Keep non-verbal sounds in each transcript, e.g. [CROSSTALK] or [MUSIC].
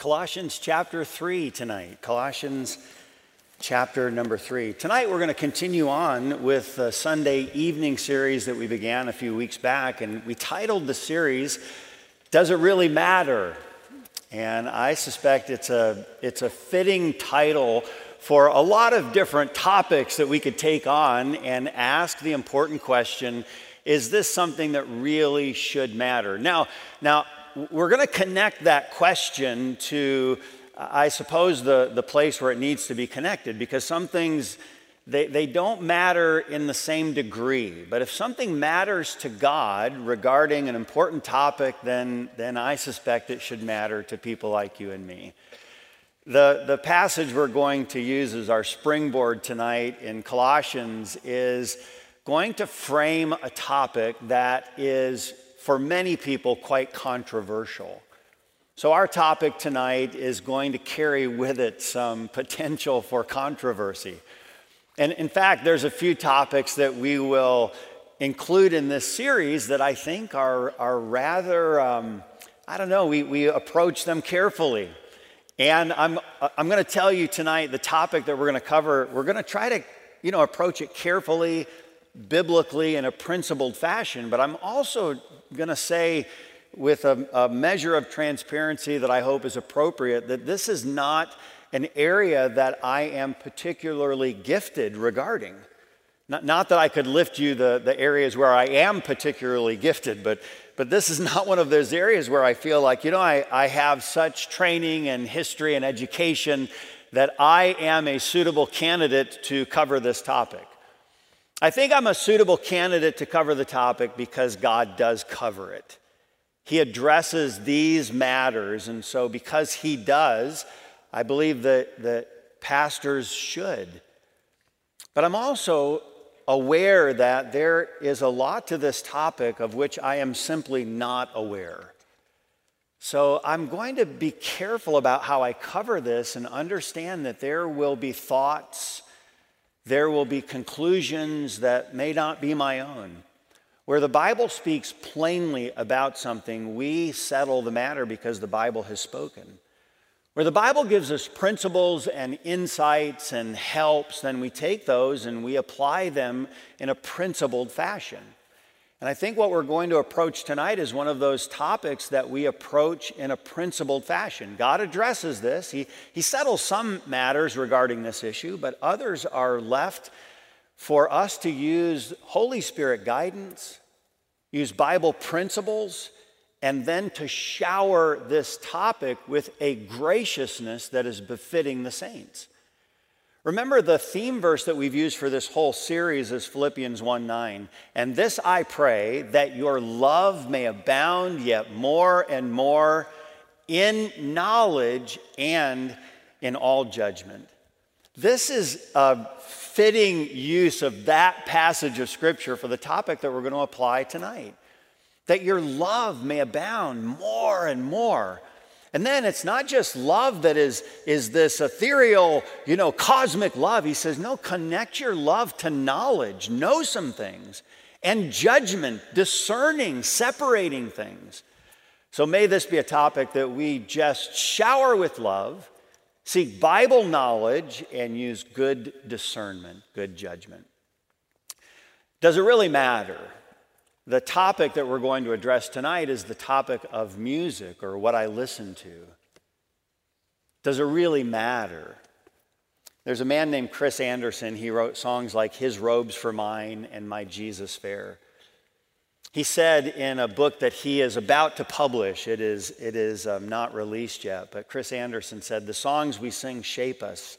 Colossians chapter 3 tonight. Colossians chapter number 3. Tonight we're going to continue on with the Sunday evening series that we began a few weeks back, and we titled the series, Does It Really Matter? And I suspect it's a, it's a fitting title for a lot of different topics that we could take on and ask the important question is this something that really should matter? Now, now we're going to connect that question to, I suppose, the, the place where it needs to be connected because some things, they, they don't matter in the same degree. But if something matters to God regarding an important topic, then, then I suspect it should matter to people like you and me. The, the passage we're going to use as our springboard tonight in Colossians is going to frame a topic that is for many people, quite controversial. So, our topic tonight is going to carry with it some potential for controversy. And in fact, there's a few topics that we will include in this series that I think are, are rather, um, I don't know, we, we approach them carefully. And I'm, I'm going to tell you tonight the topic that we're going to cover, we're going to try to, you know, approach it carefully, biblically, in a principled fashion. But I'm also going to say with a, a, measure of transparency that I hope is appropriate that this is not an area that I am particularly gifted regarding. Not, not that I could lift you the, the areas where I am particularly gifted, but, but this is [LAUGHS] not one of those areas where I feel like, you know, I, I have such training and history and education that I am a suitable candidate to cover this topic. I think I'm a suitable candidate to cover the topic because God does cover it. He addresses these matters, and so because He does, I believe that, that pastors should. But I'm also aware that there is a lot to this topic of which I am simply not aware. So I'm going to be careful about how I cover this and understand that there will be thoughts there will be conclusions that may not be my own. Where the Bible speaks plainly about something, we settle the matter because the Bible has spoken. Where the Bible gives us principles and insights and helps, then we take those and we apply them in a principled fashion. And I think what we're going to approach tonight is one of those topics that we approach in a principled fashion. God addresses this, He, he settles some matters regarding this issue, but others are left for us to use Holy Spirit guidance, use Bible principles, and then to shower this topic with a graciousness that is befitting the saints. Remember, the theme verse that we've used for this whole series is Philippians 1 9. And this I pray, that your love may abound yet more and more in knowledge and in all judgment. This is a fitting use of that passage of Scripture for the topic that we're going to apply tonight. That your love may abound more and more and then it's not just love that is, is this ethereal, you know, cosmic love. He says, no, connect your love to knowledge, know some things, and judgment, discerning, separating things. So may this be a topic that we just shower with love, seek Bible knowledge, and use good discernment, good judgment. Does it really matter? The topic that we're going to address tonight is the topic of music or what I listen to. Does it really matter? There's a man named Chris Anderson. He wrote songs like His Robes for Mine and My Jesus Fair. He said in a book that he is about to publish, it is, it is um, not released yet, but Chris Anderson said, The songs we sing shape us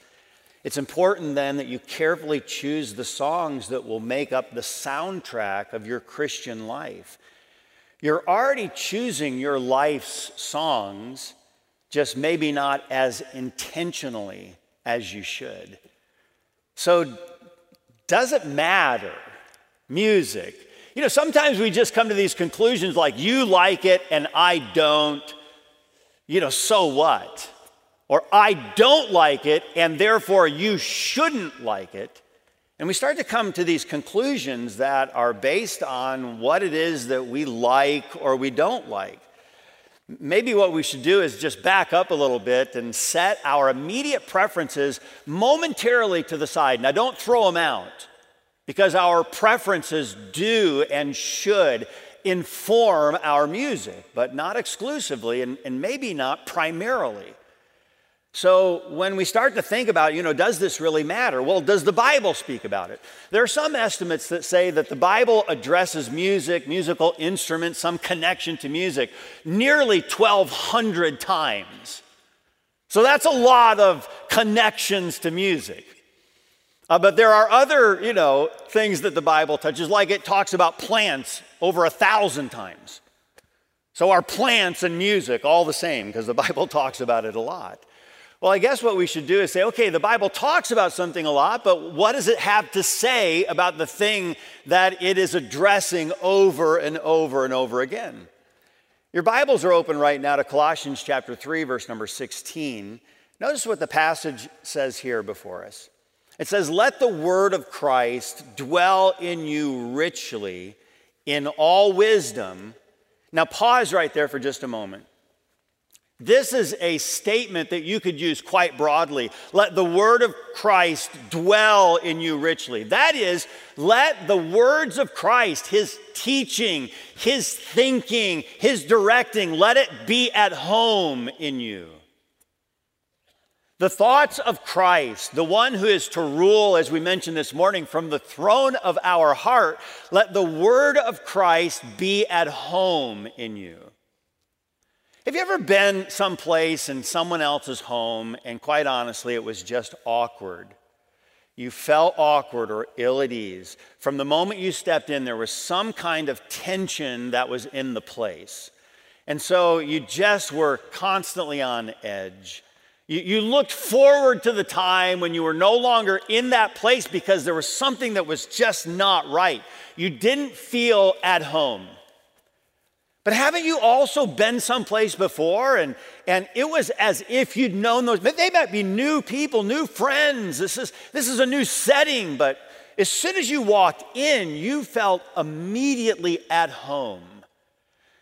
it's important then that you carefully choose the songs that will make up the soundtrack of your Christian life. You're already choosing your life's songs, just maybe not as intentionally as you should. So, does it matter? Music. You know, sometimes we just come to these conclusions like, you like it and I don't. You know, so what? Or I don't like it, and therefore you shouldn't like it. And we start to come to these conclusions that are based on what it is that we like or we don't like. maybe what we should do is just back up a little bit and set our immediate preferences momentarily to the side. Now, don't throw them out because our preferences do and should inform our music, but not exclusively and, and maybe not primarily. So when we start to think about, you know, does this really matter? Well, does the Bible speak about it? There are some estimates that say that the Bible addresses music, musical instruments, some connection to music nearly 1,200 times. So that's a lot of connections to music. Uh, but there are other, you know, things that the Bible touches, like it talks about plants over a thousand times. So are plants and music all the same? Because the [LAUGHS] Bible talks about it a lot. Well, I guess what we should do is say, okay, the Bible talks about something a lot, but what does it have to say about the thing that it is addressing over and over and over again? Your Bibles are open right now to Colossians chapter 3, verse number 16. Notice what the passage says here before us. It says, Let the word of Christ dwell in you richly in all wisdom. Now, pause right there for just a moment. This is a statement that you could use quite broadly. Let the word of Christ dwell in you richly. That is, let the words of Christ, his teaching, his thinking, his directing, let it be at home in you. The thoughts of Christ, the one who is to rule, as we mentioned this morning, from the throne of our heart, let the word of Christ be at home in you. Have you ever been someplace in someone else's home and quite honestly it was just awkward? You felt awkward or ill at ease. From the moment you stepped in, there was some kind of tension that was in the place. And so you just were constantly on edge. You, you looked forward to the time when you were no longer in that place because there was something that was just not right. You didn't feel at home. But haven't you also been someplace before and, and it was as if you'd known those, they might be new people, new friends. This is, this is a new setting, but as soon as you walked in, you felt immediately at home.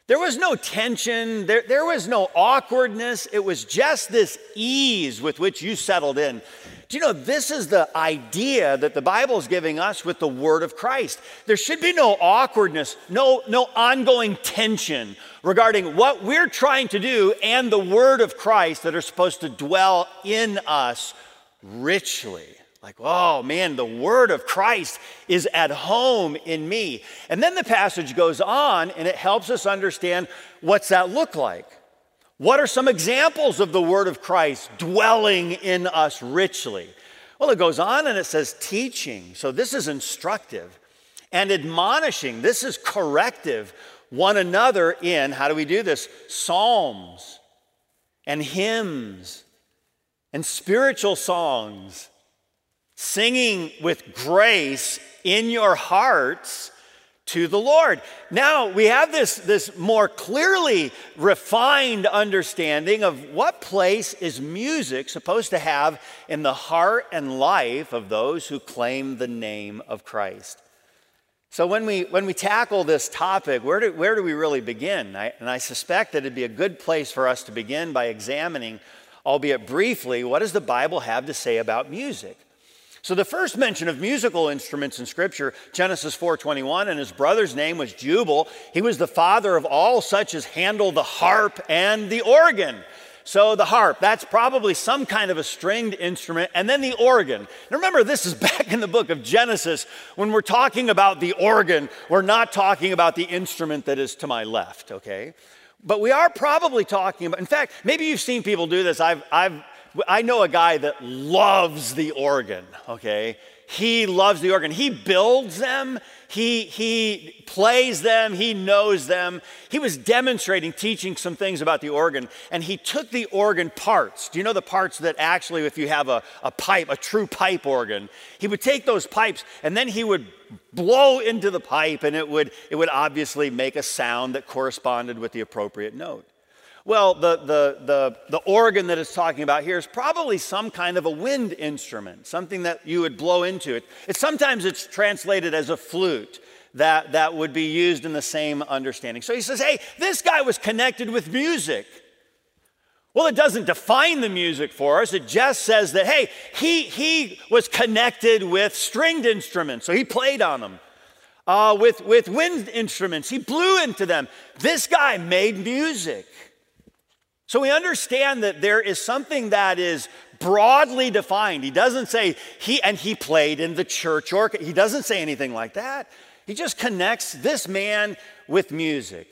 There was no tension, there, there was no awkwardness. It was just this ease with which you settled in. Do you know this is the idea that the Bible is giving us with the word of Christ? There should be no awkwardness, no, no ongoing tension regarding what we're trying to do and the word of Christ that are supposed to dwell in us richly. Like, oh man, the word of Christ is at home in me. And then the passage goes on and it helps us understand what's that look like. What are some examples of the word of Christ dwelling in us richly? Well, it goes on and it says teaching. So this is instructive. And admonishing. This is corrective one another in, how do we do this? Psalms and hymns and spiritual songs. Singing with grace in your hearts to the Lord. Now we have this, this more clearly refined understanding of what place is music supposed to have in the heart and life of those who claim the name of Christ. So when we, when we tackle this topic, where do, where do we really begin? I, and I suspect that it'd be a good place for us to begin by examining, albeit briefly, what does the Bible have to say about music? So the first mention of musical instruments in scripture, Genesis 4:21, and his brother's name was Jubal. He was the father of all such as handle the harp and the organ. So the harp, that's probably some kind of a stringed instrument, and then the organ. Now remember, this is [LAUGHS] back in the book of Genesis. When we're talking about the organ, we're not talking about the instrument that is to my left, okay? But we are probably talking about, in fact, maybe you've seen people do this. I've, I've I know a guy that loves the organ, okay? He loves the organ. He builds them, he, he plays them, he knows them. He was demonstrating, teaching some things about the organ, and he took the organ parts. Do you know the parts that actually, if you have a, a pipe, a true pipe organ, he would take those pipes and then he would blow into the pipe, and it would, it would obviously make a sound that corresponded with the appropriate note. Well, the, the, the, the organ that it's talking about here is probably some kind of a wind instrument, something that you would blow into it. It's, sometimes it's translated as a flute that, that would be used in the same understanding. So he says, hey, this guy was connected with music. Well, it doesn't define the music for us. It just says that, hey, he, he was connected with stringed instruments, so he played on them. Uh, with, with wind instruments, he blew into them. This guy made music. So we understand that there is something that is broadly defined. He doesn't say he, and he played in the church orchestra. He doesn't say anything like that. He just connects this man with music.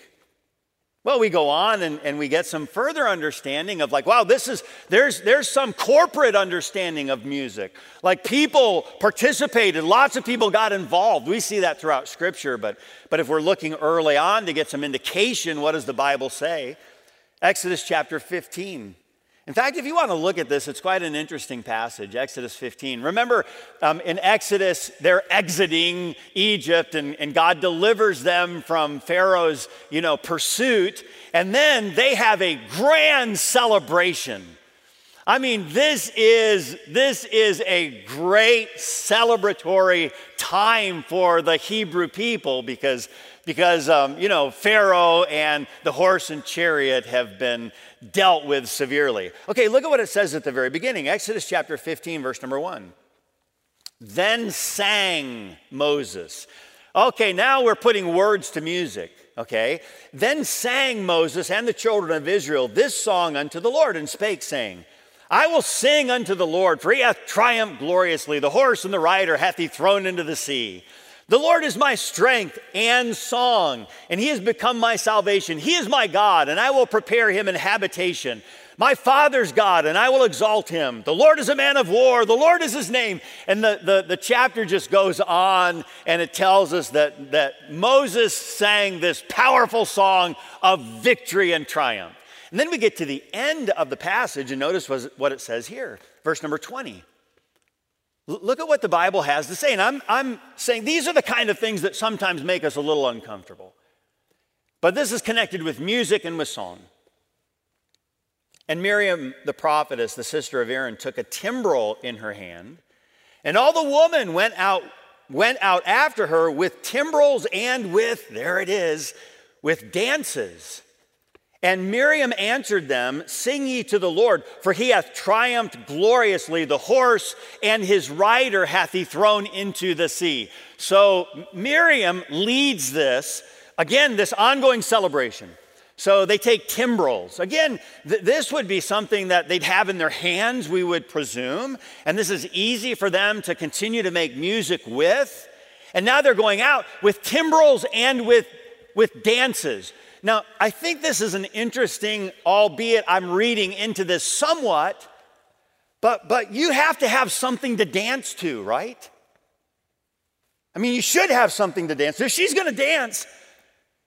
Well, we go on and, and we get some further understanding of like, wow, this is, there's, there's some corporate understanding of music. Like people participated, lots of people got involved. We see that throughout scripture, but, but if we're looking early on to get some indication, what does the Bible say? Exodus chapter 15. In fact, if you want to look at this, it's quite an interesting passage, Exodus 15. Remember, um, in Exodus, they're exiting Egypt, and, and God delivers them from Pharaoh's, you know, pursuit, and then they have a grand celebration. I mean, this is, this is a great celebratory time for the Hebrew people because because, um, you know, Pharaoh and the horse and chariot have been dealt with severely. Okay, look at what it says at the very beginning Exodus chapter 15, verse number one. Then sang Moses. Okay, now we're putting words to music, okay? Then sang Moses and the children of Israel this song unto the Lord and spake, saying, I will sing unto the Lord, for he hath triumphed gloriously. The horse and the rider hath he thrown into the sea. The Lord is my strength and song, and he has become my salvation. He is my God, and I will prepare him an habitation. My father's God, and I will exalt him. The Lord is a man of war, the Lord is his name. And the, the, the chapter just goes on, and it tells us that, that Moses sang this powerful song of victory and triumph. And then we get to the end of the passage, and notice what it says here, verse number 20. Look at what the Bible has to say. And I'm, I'm saying these are the kind of things that sometimes make us a little uncomfortable. But this is connected with music and with song. And Miriam, the prophetess, the sister of Aaron, took a timbrel in her hand, and all the women went out, went out after her with timbrels and with, there it is, with dances. And Miriam answered them, Sing ye to the Lord, for he hath triumphed gloriously. The horse and his rider hath he thrown into the sea. So Miriam leads this, again, this ongoing celebration. So they take timbrels. Again, th- this would be something that they'd have in their hands, we would presume. And this is easy for them to continue to make music with. And now they're going out with timbrels and with, with dances. Now, I think this is an interesting, albeit I'm reading into this somewhat, but, but you have to have something to dance to, right? I mean, you should have something to dance to. If she's to dance,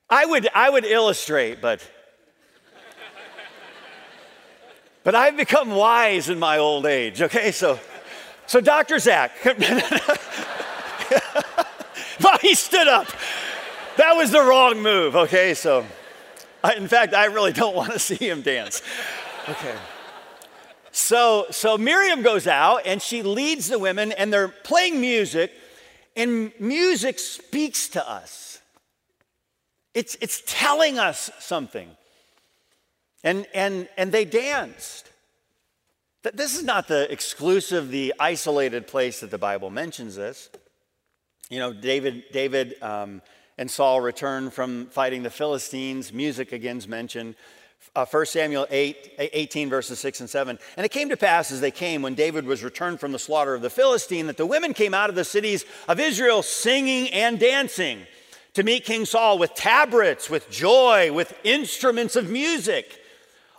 I would, I would illustrate, but. but I've become wise in my old age, okay? So, so Dr. Zach. [LAUGHS] [LAUGHS] he stood up. That was the wrong move, okay? So. I, in fact, I really don't want to see him dance. Okay. So, so Miriam goes out and she leads the women, and they're playing music, and music speaks to us. It's, it's telling us something. And, and, and they danced. This is not the exclusive, the isolated place that the Bible mentions this. You know, David, David um, and Saul return from fighting the Philistines. Music again is mentioned. Uh, 1 Samuel 8, 18, verses 6 and 7. And it came to pass as they came, when David was returned from the slaughter of the Philistine, that the women came out of the cities of Israel singing and dancing to meet King Saul with tabrets, with joy, with instruments of music.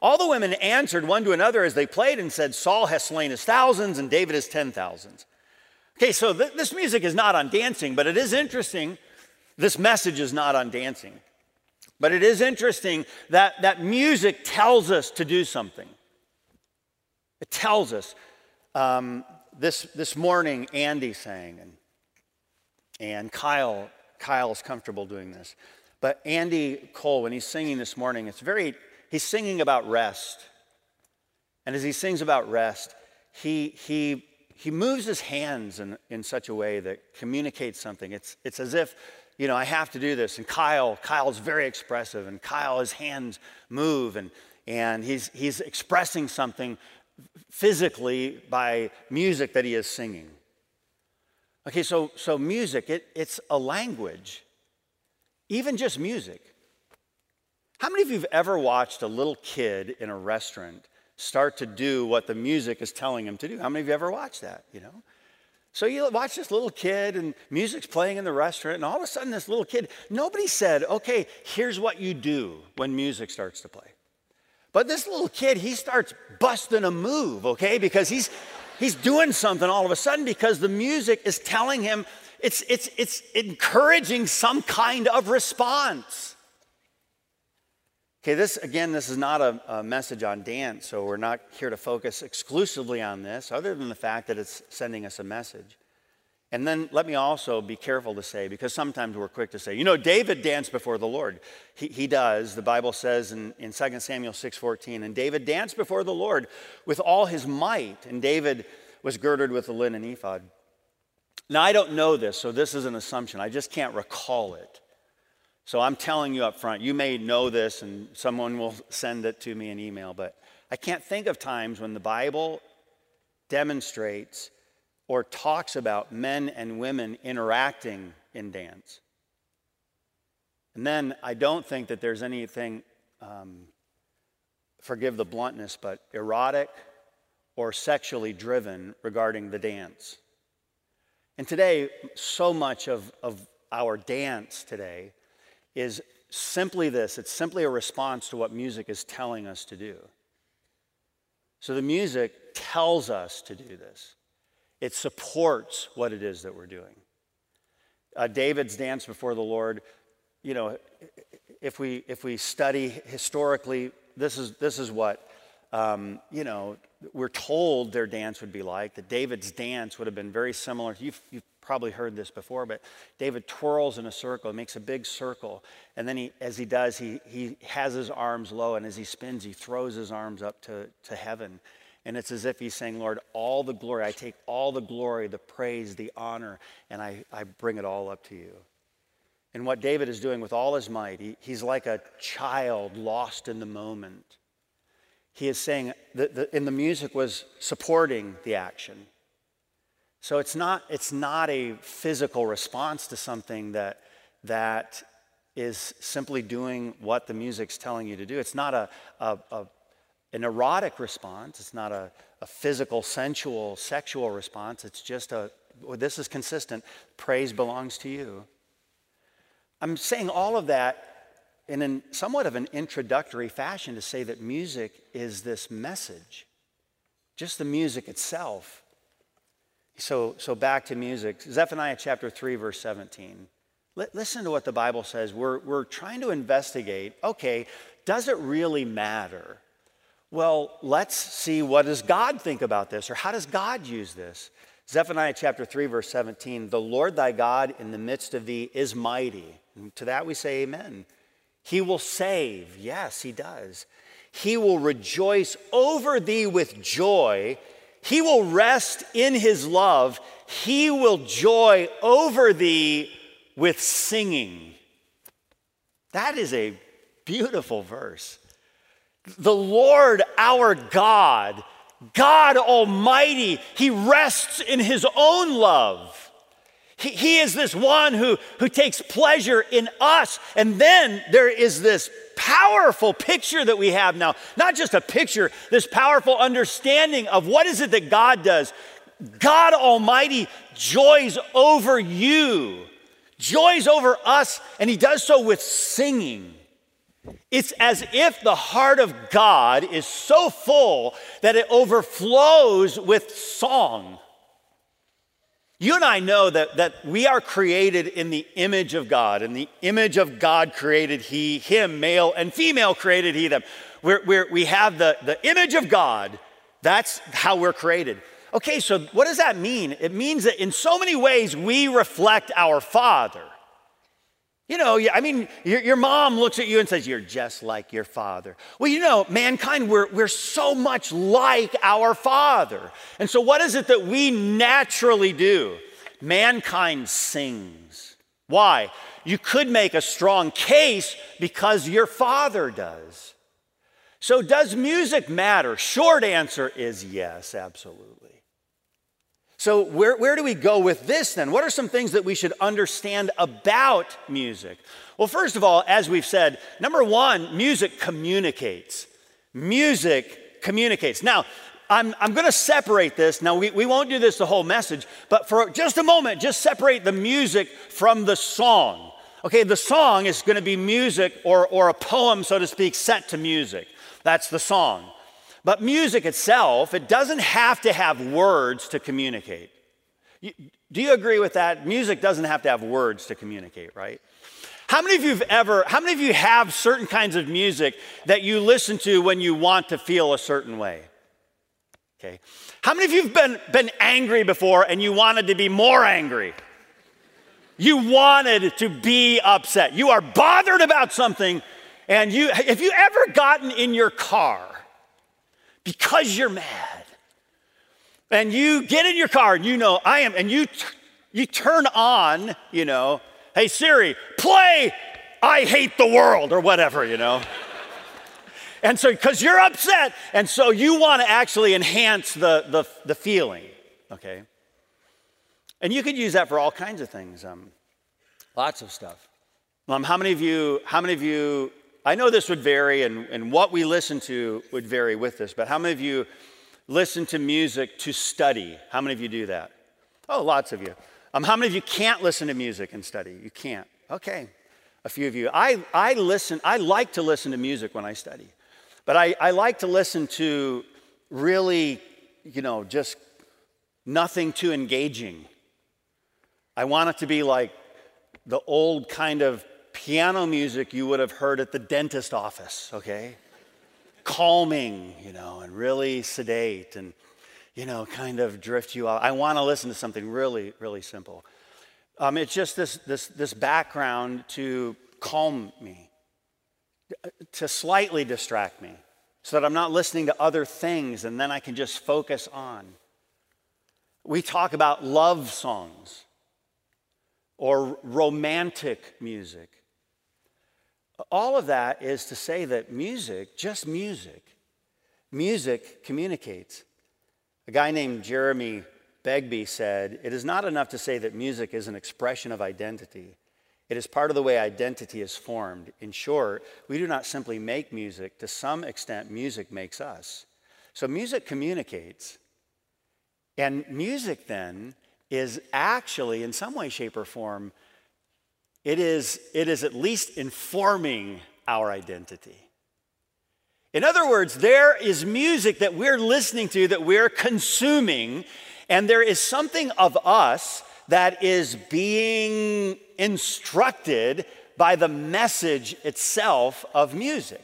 All the women answered one to another as they played and said, Saul has slain his thousands and David his ten thousands. Okay, so th- this music is not on dancing, but it is interesting this message is not on dancing. But it is interesting that, that music tells us to do something. It tells us. Um, this, this morning, Andy sang, and, and Kyle, is comfortable doing this. But Andy Cole, when he's singing this morning, it's very, he's singing about rest. And as he sings about rest, he, he, he moves his hands in, in such a way that communicates something. It's, it's as if you know, I have to do this. And Kyle, Kyle's very expressive, and Kyle, his hands move, and, and he's, he's expressing something physically by music that he is singing. Okay, so, so music, it, it's a language, even just music. How many of you have ever watched a little kid in a restaurant start to do what the music is telling him to do? How many of you ever watched that, you know? So you watch this little kid and music's playing in the restaurant, and all of a sudden, this little kid, nobody said, okay, here's what you do when music starts to play. But this little kid, he starts busting a move, okay? Because he's he's doing something all of a sudden because the music is telling him it's it's it's encouraging some kind of response. Okay, this again, this is not a, a, message on dance, so we're not here to focus exclusively on this, other than the fact that it's sending us a message. And then let me also be careful to say, because sometimes we're quick to say, you know, David danced before the Lord. He, he does. The Bible says in, in 2 Samuel 6.14, and David danced before the Lord with all his might, and David was girded with a linen ephod. Now, I don't know this, so this is an assumption. I just can't recall it. So I'm telling you up front, you may know this and someone will send it to me in email, but I can't think of times when the Bible demonstrates or talks about men and women interacting in dance. And then I don't think that there's anything, um, forgive the bluntness, but erotic or sexually driven regarding the dance. And today, so much of, of our dance today is simply this it's simply a response to what music is telling us to do. So the music tells us to do this, it supports what it is that we're doing. Uh, David's dance before the Lord, you know, if we, if we study historically, this is, this is what, um, you know, we're told their dance would be like. That David's dance would have been very similar. You've, you've probably heard this before, but David twirls in a circle, makes a big circle, and then he, as he does, he, he has his arms low, and as he spins, he throws his arms up to, to heaven. And it's as if he's saying, Lord, all the glory, I take all the glory, the praise, the honor, and I, I bring it all up to you. And what David is doing with all his might, he, he's like a child lost in the moment. He is saying, that the, and the music was supporting the action. So it's not, it's not a physical response to something that, that is simply doing what the music's telling you to do. It's not a, a, a an erotic response. It's not a, a physical, sensual, sexual response. It's just a, well, this is consistent. Praise belongs to you. I'm saying all of that in an, somewhat of an introductory fashion to say that music is this message, just the music itself so, so back to music. Zephaniah chapter 3, verse 17. L- listen to what the Bible says. We're, we're trying to investigate okay, does it really matter? Well, let's see what does God think about this or how does God use this? Zephaniah chapter 3, verse 17 The Lord thy God in the midst of thee is mighty. And to that we say, Amen. He will save. Yes, he does. He will rejoice over thee with joy. He will rest in his love. He will joy over thee with singing. That is a beautiful verse. The Lord our God, God Almighty, He rests in His own love. He, he is this one who, who takes pleasure in us. And then there is this powerful picture that we have now. Not just a picture, this powerful understanding of what is it that God does. God Almighty joys over you, joys over us, and He does so with singing. It's as if the heart of God is so full that it overflows with song. You and I know that, that we are created in the image of God. In the image of God created He, Him, male and female created He them. We're, we're, we have the, the image of God. That's how we're created. Okay, so what does that mean? It means that in so many ways we reflect our Father. You know, I mean, your, your, mom looks at you and says, You're just like your father. Well, you know, mankind, we're, we're so much like our father. And so, what is it that we naturally do? Mankind sings. Why? You could make a strong case because your father does. So, does music matter? Short answer is yes, absolutely. So, where, where do we go with this then? What are some things that we should understand about music? Well, first of all, as we've said, number one, music communicates. Music communicates. Now, I'm, I'm going to separate this. Now, we, we won't do this the whole message, but for just a moment, just separate the music from the song. Okay, the song is going to be music or, or a poem, so to speak, set to music. That's the song. But music itself, it doesn't have to have words to communicate. You, do you agree with that? Music doesn't have to have words to communicate, right? How many of you have ever, how many of you have certain kinds of music that you listen to when you want to feel a certain way? Okay. How many of you have been, been angry before and you wanted to be more angry? You wanted to be upset. You are bothered about something, and you have you ever gotten in your car because you're mad? And you get in your car and you know, I am, and you you turn on, you know, hey Siri, play I hate the world or whatever, you know. And so, because you're upset, and so you want to actually enhance the, the, the feeling, okay? And you could use that for all kinds of things, um, lots of stuff. Um, how many of you, how many of you, I know this would vary and, and what we listen to would vary with this, but how many of you listen to music to study? How many of you do that? Oh, lots of you. Um, how many of you can't listen to music and study? You can't. Okay, a few of you. I, I listen, I like to listen to music when I study. But I, I like to listen to really, you know, just nothing too engaging. I want it to be like the old kind of piano music you would have heard at the dentist office, okay? Calming, you know, and really sedate and, you know, kind of drift you out. I want to listen to something really, really simple. Um, it's just this, this, this background to calm me to slightly distract me so that I'm not listening to other things and then I can just focus on. We talk about love songs or romantic music. All of that is to say that music, just music, music communicates. A guy named Jeremy Begbie said, It is not enough to say that music is an expression of identity. It is part of the way identity is formed. In short, we do not simply make music, to some extent, music makes us. So music communicates. And music then is actually, in some way, shape, or form, it is, it is at least informing our identity. In other words, there is music that we're listening to, that we're consuming, and there is something of us that is being instructed by the message itself of music.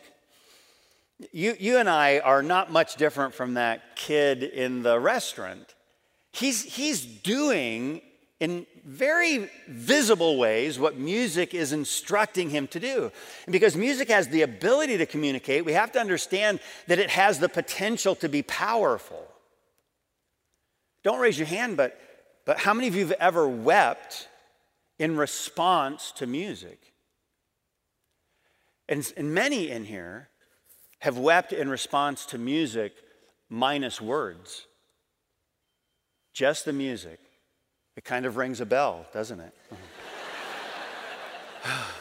You, you and I are not much different from that kid in the restaurant. He's, he's doing in very visible ways what music is instructing him to do. And because music has the ability to communicate, we have to understand that it has the potential to be powerful. Don't raise your hand, but, but how many of you have ever wept in response to music. And, and many in here have wept in response to music minus words. Just the music. It kind of rings a bell, doesn't it? [SIGHS] [SIGHS]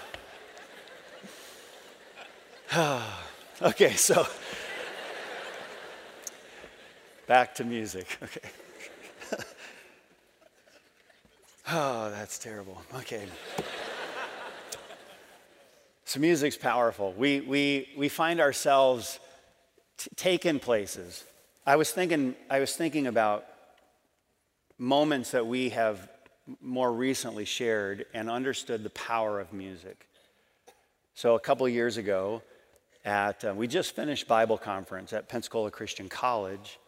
[SIGHS] okay, so back to music. Okay. [LAUGHS] Oh, that's terrible. Okay. so music's powerful. We, we, we find ourselves t- taken places. I was thinking, I was thinking about moments that we have more recently shared and understood the power of music. So a couple years ago, at uh, we just finished Bible conference at Pensacola Christian College,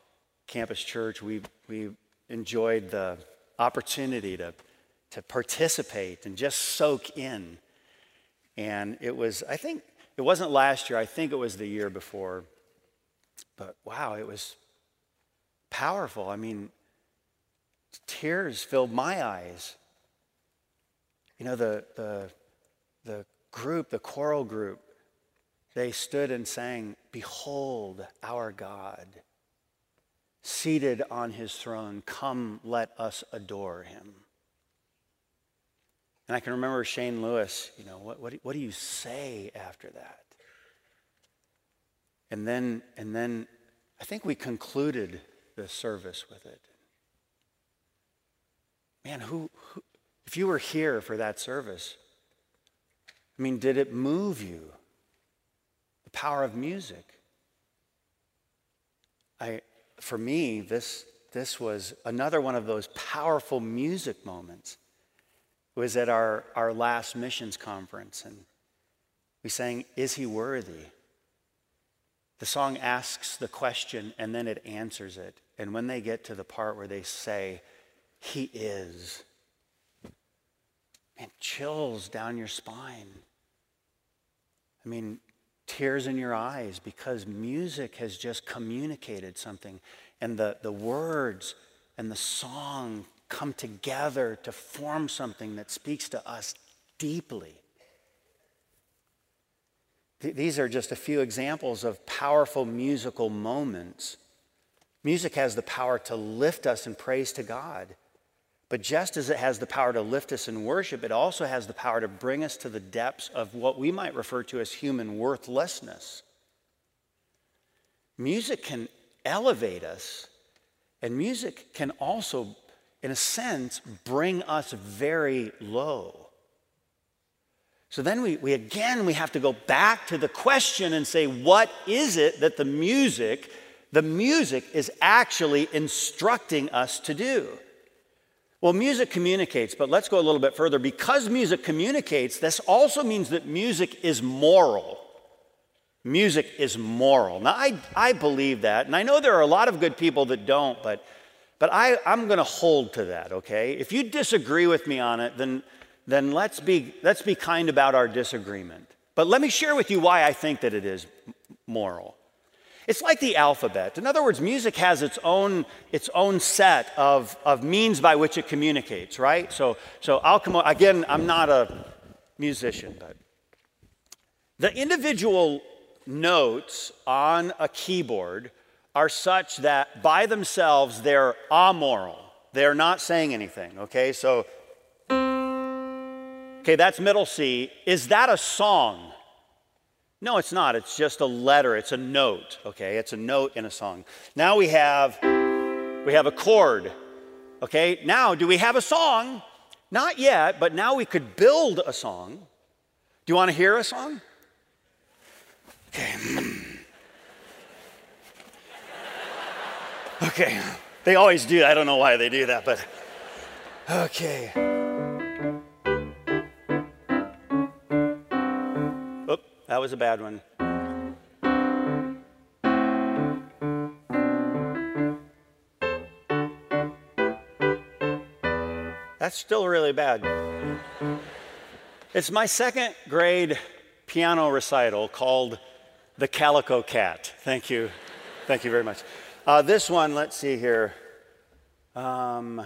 campus church. We we enjoyed the opportunity to to participate and just soak in. And it was, I think, it wasn't last year, I think it was the year before. But wow, it was powerful. I mean, tears filled my eyes. you know, the, the, the group, the choral group, they stood and sang, Behold our God, seated on his throne. Come, let us adore him. And I can remember Shane Lewis, you know, what, what, what do you say after that? And then, and then I think we concluded the service with it. Man, who, who, if you were here for that service, I mean, did it move you? The power of music. I, for me, this, this was another one of those powerful music moments. It was at our, our last missions conference, and we sang, Is He Worthy? The song asks the question and then it answers it. And when they get to the part where they say, He is, And chills down your spine. I mean, tears in your eyes because music has just communicated something. And the, the words and the song come together to form something that speaks to us deeply. These are just a few examples of powerful musical moments. Music has the power to lift us in praise to God. But just as it has the power to lift us in worship, it also has the power to bring us to the depths of what we might refer to as human worthlessness. Music can elevate us, and music can also, in a sense, bring us very low. So then we, we again we have to go back to the question and say, what is it that the music, the music is actually instructing us to do? Well, music communicates, but let's go a little bit further. Because music communicates, this also means that music is moral. Music is moral. Now, I, I believe that, and I know there are a lot of good people that don't, but, but I, I'm going to hold to that, okay? If you disagree with me on it, then then let's be, let's be kind about our disagreement. But let me share with you why I think that it is moral. It's like the alphabet. In other words, music has its own, its own set of, of means by which it communicates, right? So, so I'll again, I'm not a musician, but the individual notes on a keyboard are such that by themselves they're amoral. They're not saying anything, okay? So Okay, that's middle C. Is that a song? No, it's not. It's just a letter. It's a note. Okay, it's a note in a song. Now we have we have a chord. Okay, now do we have a song? Not yet, but now we could build a song. Do you want to hear a song? Okay. okay. They always do. I don't know why they do that, but okay. That was a bad one. That's still really bad. It's my second grade piano recital called The Calico Cat. Thank you. Thank you very much. Uh, this one, let's see here. Um,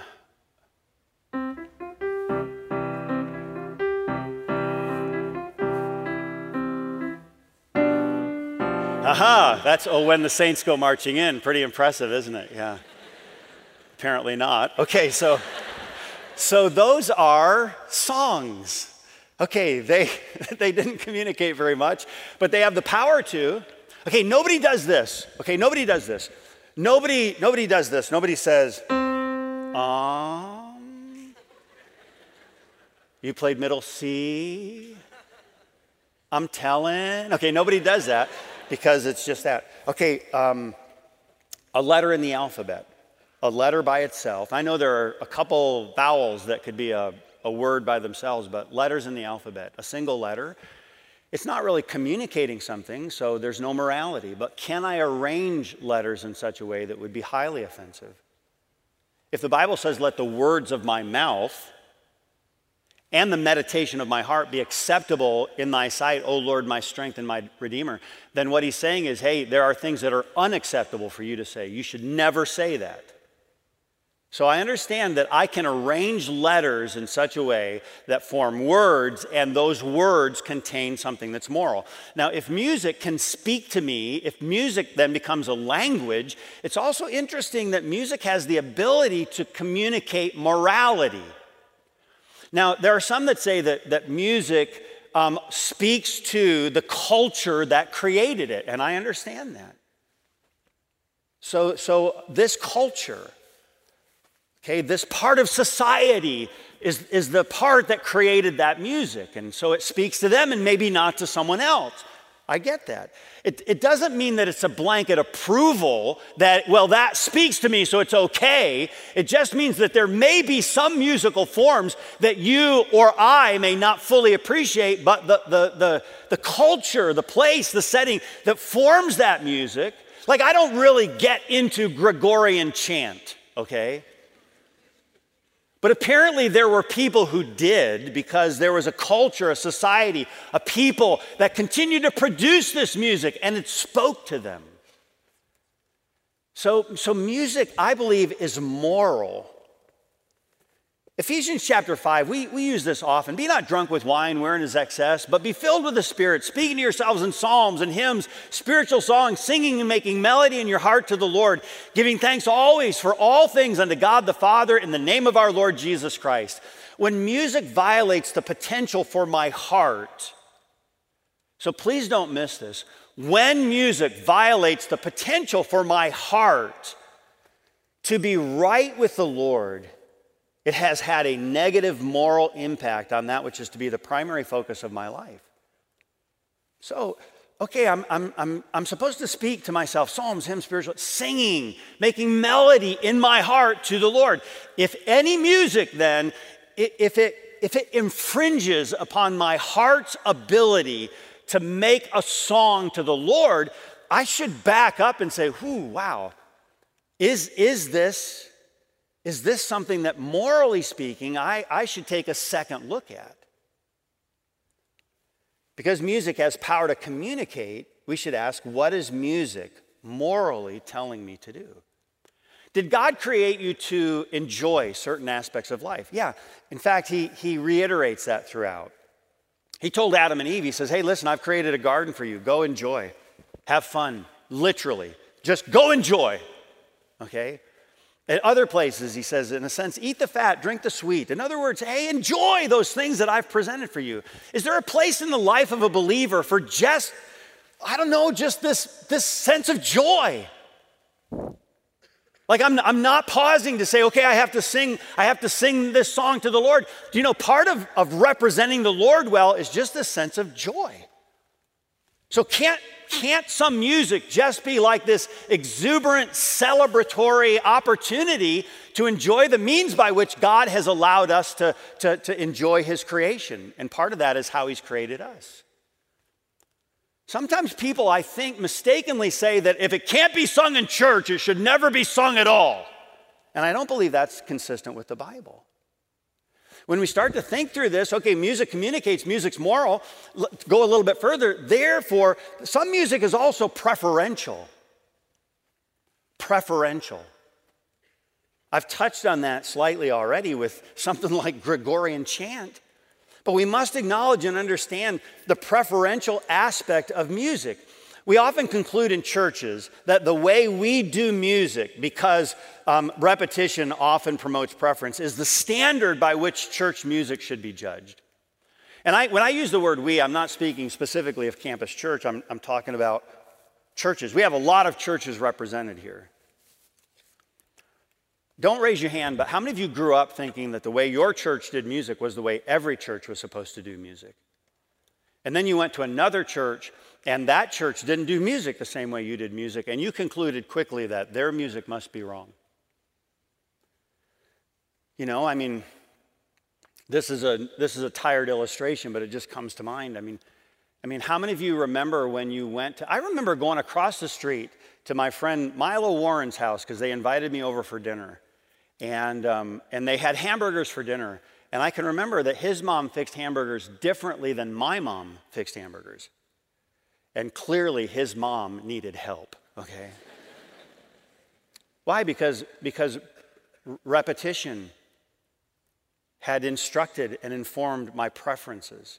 Aha, that's oh, when the saints go marching in. Pretty impressive, isn't it? Yeah. Apparently not. Okay, so so those are songs. Okay, they [LAUGHS] they didn't communicate very much, but they have the power to. Okay, nobody does this. Okay, nobody does this. Nobody nobody does this. Nobody says, um, you played middle C. I'm telling. Okay, nobody does that because it's just that. Okay, um, a letter in the alphabet, a letter by itself. I know there are a couple vowels that could be a, a word by themselves, but letters in the alphabet, a single letter. It's not really communicating something, so there's no morality. But can I arrange letters in such a way that would be highly offensive? If the Bible says, let the words of my mouth and the meditation of my heart be acceptable in thy sight, O Lord, my strength and my redeemer, then what he's saying is, hey, there are things that are unacceptable for you to say. You should never say that. So I understand that I can arrange letters in such a way that form words, and those words contain something that's moral. Now, if music can speak to me, if music then becomes a language, it's also interesting that music has the ability to communicate morality. Now, there are some that say that, that music um, speaks to the culture that created it, and I understand that. So, so this culture, Okay, this part of society is, is the part that created that music. And so it speaks to them and maybe not to someone else. I get that. It, it doesn't mean that it's a blanket approval that, well, that speaks to me, so it's okay. It just means that there may be some musical forms that you or I may not fully appreciate, but the, the, the, the culture, the place, the setting that forms that music, like I don't really get into Gregorian chant, okay? But apparently, there were people who did because there was a culture, a society, a people that continued to produce this music and it spoke to them. So, so music, I believe, is moral. Ephesians chapter 5, we, we use this often. Be not drunk with wine wherein is excess, but be filled with the Spirit, speaking to yourselves in psalms and hymns, spiritual songs, singing and making melody in your heart to the Lord, giving thanks always for all things unto God the Father in the name of our Lord Jesus Christ. When music violates the potential for my heart, so please don't miss this. When music violates the potential for my heart to be right with the Lord, it has had a negative moral impact on that which is to be the primary focus of my life. So, okay, I'm, I'm, I'm, I'm supposed to speak to myself psalms, hymns, spiritual, singing, making melody in my heart to the Lord. If any music then, if it, if it infringes upon my heart's ability to make a song to the Lord, I should back up and say, whoo, wow, is, is this is this something that, morally speaking, I, I should take a second look at? Because music has power to communicate, we should ask what is music morally telling me to do? Did God create you to enjoy certain aspects of life? Yeah. In fact, he, he reiterates that throughout. He told Adam and Eve, He says, Hey, listen, I've created a garden for you. Go enjoy. Have fun. Literally. Just go enjoy. Okay? At other places, he says, in a sense, eat the fat, drink the sweet. In other words, hey, enjoy those things that I've presented for you. Is there a place in the life of a believer for just, I don't know, just this, this sense of joy? Like I'm, I'm not pausing to say, okay, I have to sing, I have to sing this song to the Lord. Do you know part of, of representing the Lord well is just this sense of joy? So can't can't some music just be like this exuberant celebratory opportunity to enjoy the means by which God has allowed us to, to, to enjoy His creation? And part of that is how He's created us. Sometimes people, I think, mistakenly say that if it can't be sung in church, it should never be sung at all. And I don't believe that's consistent with the Bible. When we start to think through this, okay, music communicates, music's moral, go a little bit further. Therefore, some music is also preferential. Preferential. I've touched on that slightly already with something [LAUGHS] like Gregorian chant. But we must acknowledge and understand the preferential aspect of music. We often conclude in churches that the way we do music, because um, repetition often promotes preference, is the standard by which church music should be judged. And I, when I use the word we, I'm not speaking specifically of Campus Church, I'm, I'm talking about churches. We have a lot of churches represented here. Don't raise your hand, but how many of you grew up thinking that the way your church did music was the way every church was supposed to do music? And then you went to another church and that church didn't do music the same way you did music, and you concluded quickly that their music must be wrong. You know, I mean, this is a this is a tired illustration, but it just comes to mind. I mean, I mean, how many of you remember when you went to I remember going across the street to my friend Milo Warren's house because they invited me over for dinner. And, um, and they had hamburgers for dinner. And I can remember that his mom fixed hamburgers differently than my mom fixed hamburgers. And clearly, his mom needed help, okay? Why? Because, because repetition had instructed and informed my preferences.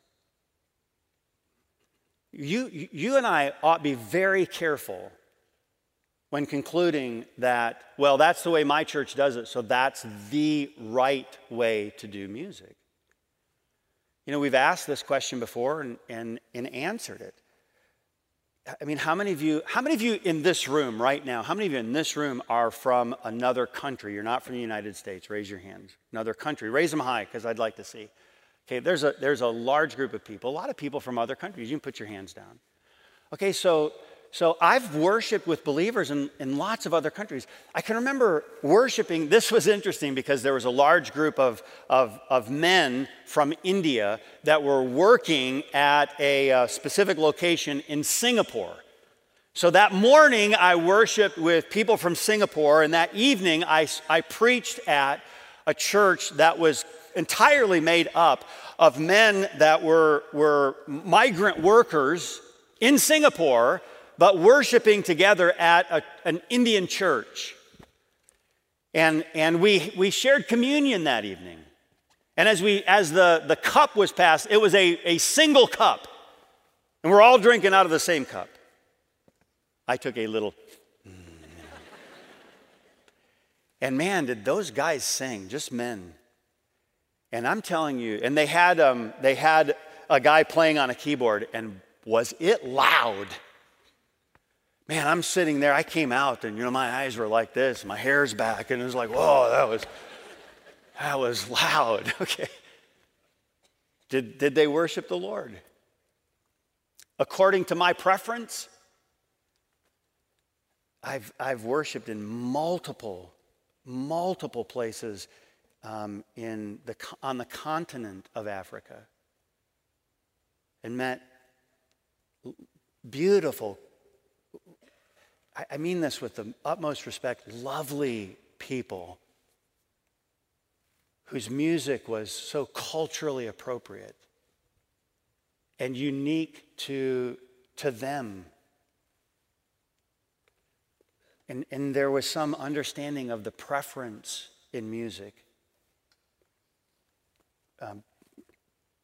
You, you and I ought to be very careful when concluding that, well, that's the way my church does it, so that's the right way to do music. You know, we've asked this question before and, and, and answered it. I mean, how many of you, how many of you in this room right now, how many of you in this room are from another country? You're not from the United States. Raise your hands. Another country. Raise them high because I'd like to see. Okay, there's a, there's a large group of people, a lot of people from other countries. You can put your hands down. Okay, so so I've worshiped with believers in, in lots of other countries. I can remember worshiping, this was interesting because there was a large group of, of, of men from India that were working at a uh, specific location in Singapore. So that morning I worshiped with people from Singapore, and that evening I, I preached at a church that was entirely made up of men that were, were migrant workers in Singapore but worshiping together at a, an Indian church. And, and we, we shared communion that evening. And as, we, as the, the cup was passed, it was a, a single cup. And we're all drinking out of the same cup. I took a little. [LAUGHS] and man, did those guys sing, just men. And I'm telling you, and they had, um, they had a guy playing on a keyboard, and was it loud? Man, I'm sitting there. I came out and, you know, my eyes were like this, my hair's back, and it was like, whoa, that was, that was loud. [LAUGHS] Okay. Did, did they worship the Lord? According to my preference, I've, I've worshiped in multiple, multiple places um, in the, on the continent of Africa and met beautiful I mean this with the utmost respect, lovely people whose music was so culturally appropriate and unique to, to them. And, and there was some understanding of the preference in music. Um,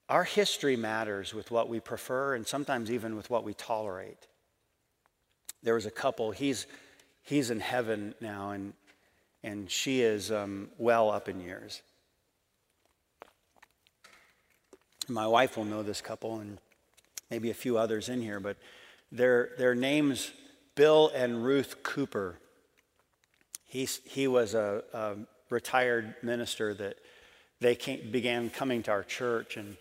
our history matters with what we prefer and sometimes even with what we tolerate there was a couple, he's, he's in heaven now, and, and she is um, well up in years. My wife will know this couple, and maybe a few others in here, but their, their names, Bill and Ruth Cooper. He's, he was a, a retired minister that they came, began coming to our church, and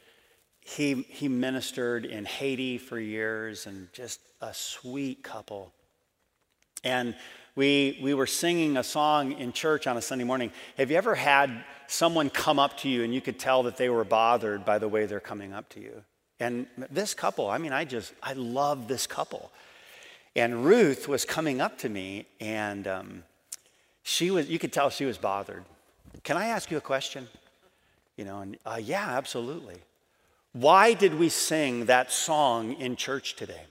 he, he ministered in Haiti for years and just a sweet couple. And we, we were singing a song in church on a Sunday morning. Have you ever had someone come up to you and you could tell that they were bothered by the way they're coming up to you? And this couple, I mean, I just, I love this couple. And Ruth was coming up to me and um, she was, you could tell she was bothered. Can I ask you a question? You know, and uh, yeah, absolutely. Why did we sing that song in church today?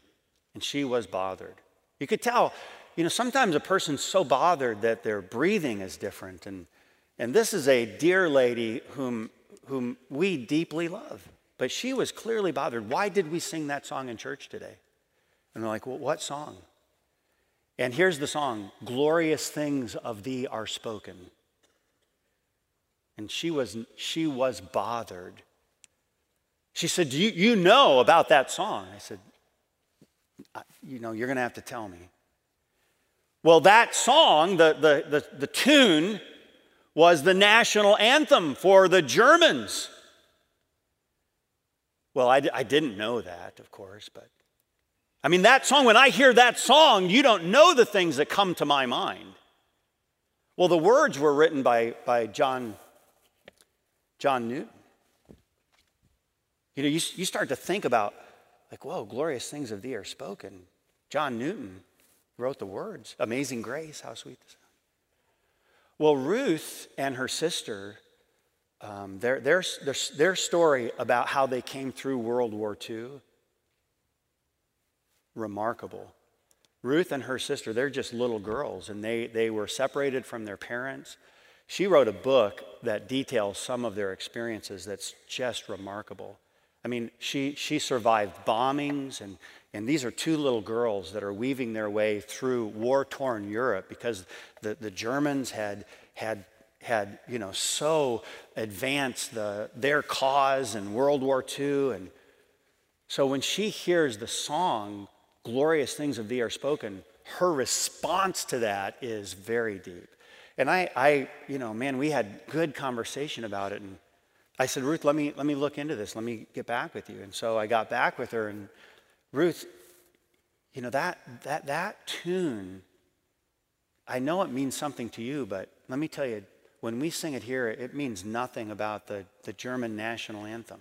And she was bothered. You could tell, you know, sometimes a person's so bothered that their breathing is different. And, and this is a dear lady whom, whom we deeply love. But she was clearly bothered. Why did we sing that song in church today? And they're like, well, what song? And here's the song Glorious things of thee are spoken. And she was, she was bothered she said, Do you, you know about that song? I said, You know, you're going to have to tell me. Well, that song, the, the, the, the tune, was the national anthem for the Germans. Well, I, I didn't know that, of course, but I mean, that song, when I hear that song, you don't know the things that come to my mind. Well, the words were written by, by John, John Newton. You know, you, you start to think about, like, whoa, glorious things of thee are spoken. John Newton wrote the words Amazing grace, how sweet the sound. Well, Ruth and her sister, um, their, their, their, their story about how they came through World War II, remarkable. Ruth and her sister, they're just little girls, and they, they were separated from their parents. She wrote a book that details some of their experiences that's just remarkable. I mean, she, she survived bombings, and, and these are two little girls that are weaving their way through war torn Europe because the, the Germans had, had, had, you know, so advanced the, their cause in World War II. And so when she hears the song, Glorious Things of Thee Are Spoken, her response to that is very deep. And I, I, you know, man, we had good conversation about it. And I said, Ruth, let me, let me look into this. Let me get back with you. And so I got back with her. And Ruth, you know, that, that, that tune, I know it means something to you, but let me tell you, when we sing it here, it means nothing about the, the German national anthem.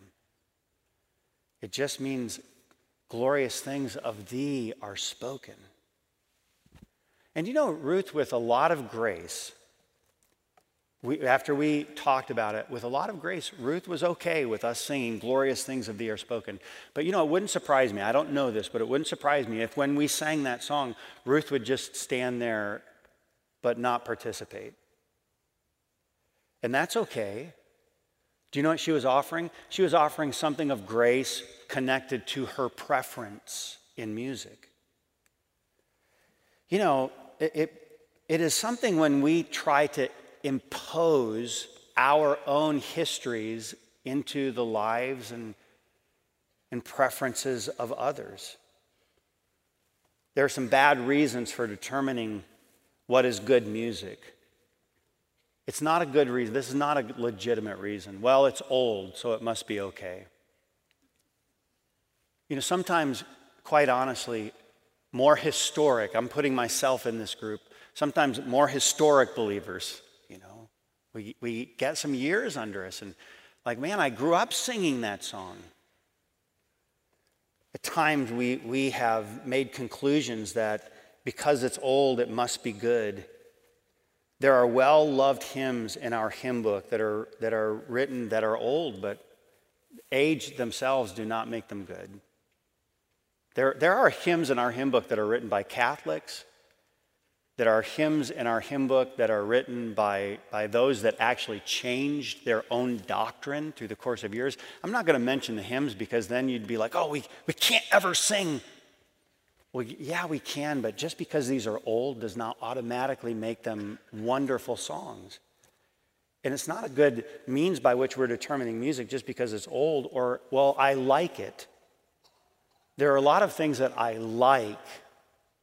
It just means glorious things of thee are spoken. And you know, Ruth, with a lot of grace, we, after we talked about it, with a lot of grace, Ruth was okay with us singing glorious things of thee are spoken. But you know, it wouldn't surprise me. I don't know this, but it wouldn't surprise me if when we sang that song, Ruth would just stand there but not participate. And that's okay. Do you know what she was offering? She was offering something of grace connected to her preference in music. You know, it, it, it is something when we try to impose our own histories into the lives and, and preferences of others. There are some bad reasons for determining what is good music. It's not a good reason. This is not a legitimate reason. Well, it's old, so it must be okay. You know, sometimes, quite honestly, more historic, I'm putting myself in this group, sometimes more historic believers, we, we get some years under us and like, man, I grew up singing that song. At times we, we have made conclusions that because it's old, it must be good. There are well loved hymns in our hymn book that are, that are written that are old, but age themselves do not make them good. There, there are hymns in our hymn book that are written by Catholics, that are hymns in our hymn book that are written by, by those that actually changed their own doctrine through the course of years. I'm not going to mention the hymns because then you'd be like, oh, we, we can't ever sing. Well, yeah, we can, but just because these are old does not automatically make them wonderful songs. And it's not a good means by which we're determining music just because it's old or, well, I like it. There are a lot of things that I like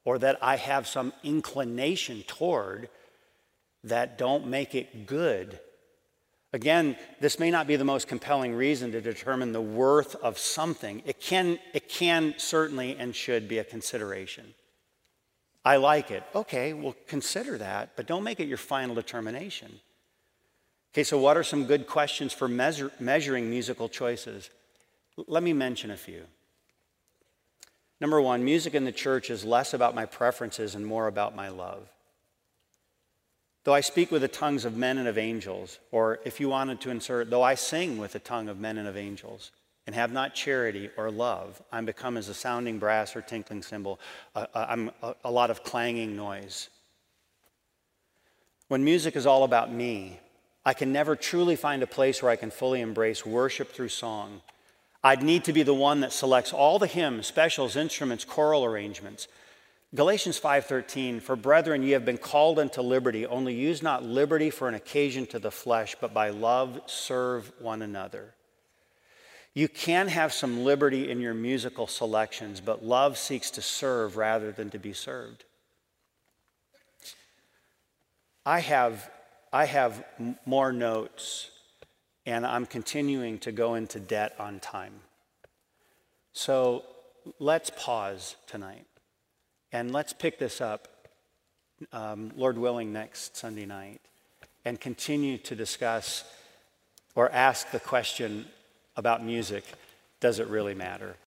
or that I have some inclination toward that don't make it good. Again, this may not be the most compelling reason to determine the worth of something. It can, it can certainly and should be a consideration. I like it. Okay, well, consider that, but don't make it your final determination. Okay, so what are some good questions for measure, measuring musical choices? Let me mention a few. Number one, music in the church is less about my preferences and more about my love. Though I speak with the tongues of men and of angels, or if you wanted to insert, though I sing with the tongue of men and of angels, and have not charity or love, I'm become as a sounding brass or tinkling cymbal. Uh, I'm a, a lot of clanging noise. When music is all about me, I can never truly find a place where I can fully embrace worship through song I'd need to be the one that selects all the hymns, specials, instruments, choral arrangements. Galatians 5:13 For brethren ye have been called unto liberty only use not liberty for an occasion to the flesh but by love serve one another. You can have some liberty in your musical selections but love seeks to serve rather than to be served. I have I have more notes and I'm continuing to go into debt on time. So let's pause tonight and let's pick this up, um, Lord willing, next Sunday night and continue to discuss or ask the question about music does it really matter?